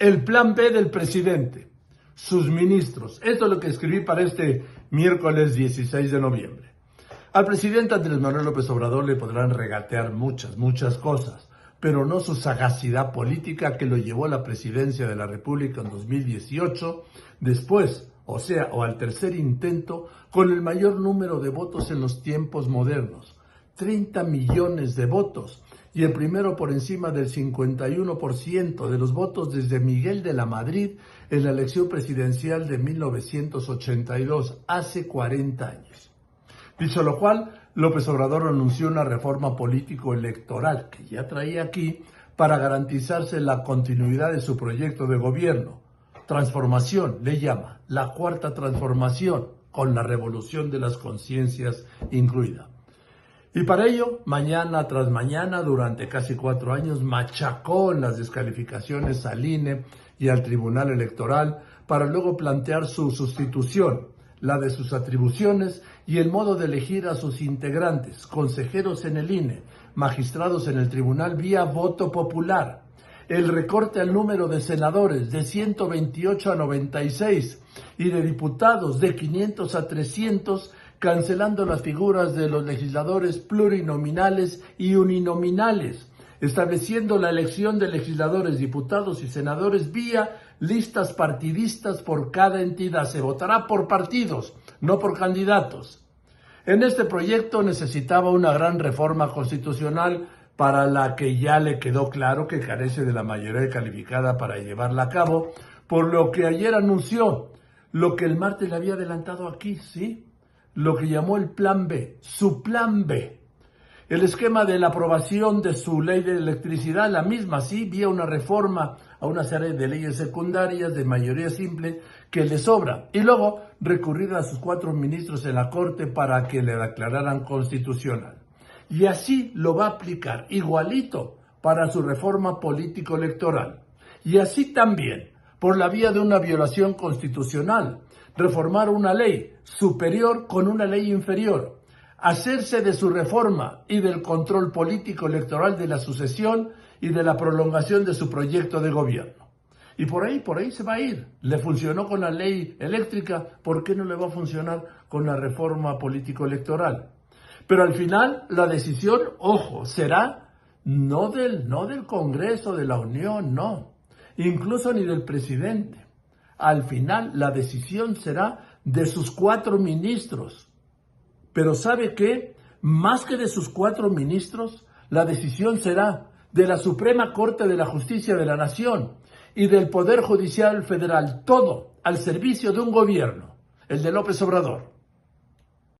el plan B del presidente, sus ministros. Esto es lo que escribí para este miércoles 16 de noviembre. Al presidente Andrés Manuel López Obrador le podrán regatear muchas, muchas cosas, pero no su sagacidad política que lo llevó a la presidencia de la República en 2018, después, o sea, o al tercer intento, con el mayor número de votos en los tiempos modernos, 30 millones de votos, y el primero por encima del 51% de los votos desde Miguel de la Madrid en la elección presidencial de 1982, hace 40 años. Dicho lo cual, López Obrador anunció una reforma político-electoral que ya traía aquí para garantizarse la continuidad de su proyecto de gobierno. Transformación, le llama, la cuarta transformación, con la revolución de las conciencias incluida. Y para ello, mañana tras mañana, durante casi cuatro años, machacó en las descalificaciones al INE y al Tribunal Electoral para luego plantear su sustitución la de sus atribuciones y el modo de elegir a sus integrantes, consejeros en el INE, magistrados en el tribunal vía voto popular, el recorte al número de senadores de 128 a 96 y de diputados de 500 a 300, cancelando las figuras de los legisladores plurinominales y uninominales, estableciendo la elección de legisladores, diputados y senadores vía listas partidistas por cada entidad. Se votará por partidos, no por candidatos. En este proyecto necesitaba una gran reforma constitucional para la que ya le quedó claro que carece de la mayoría calificada para llevarla a cabo, por lo que ayer anunció lo que el martes le había adelantado aquí, ¿sí? Lo que llamó el Plan B, su Plan B. El esquema de la aprobación de su ley de electricidad, la misma, sí, vía una reforma a una serie de leyes secundarias de mayoría simple que le sobra. Y luego recurrir a sus cuatro ministros en la Corte para que le declararan constitucional. Y así lo va a aplicar igualito para su reforma político-electoral. Y así también, por la vía de una violación constitucional, reformar una ley superior con una ley inferior hacerse de su reforma y del control político electoral de la sucesión y de la prolongación de su proyecto de gobierno. Y por ahí, por ahí se va a ir. Le funcionó con la ley eléctrica, ¿por qué no le va a funcionar con la reforma político-electoral? Pero al final la decisión, ojo, será no del, no del Congreso de la Unión, no, incluso ni del presidente. Al final la decisión será de sus cuatro ministros, pero ¿sabe qué? Más que de sus cuatro ministros, la decisión será de la Suprema Corte de la Justicia de la Nación y del Poder Judicial Federal, todo al servicio de un gobierno, el de López Obrador.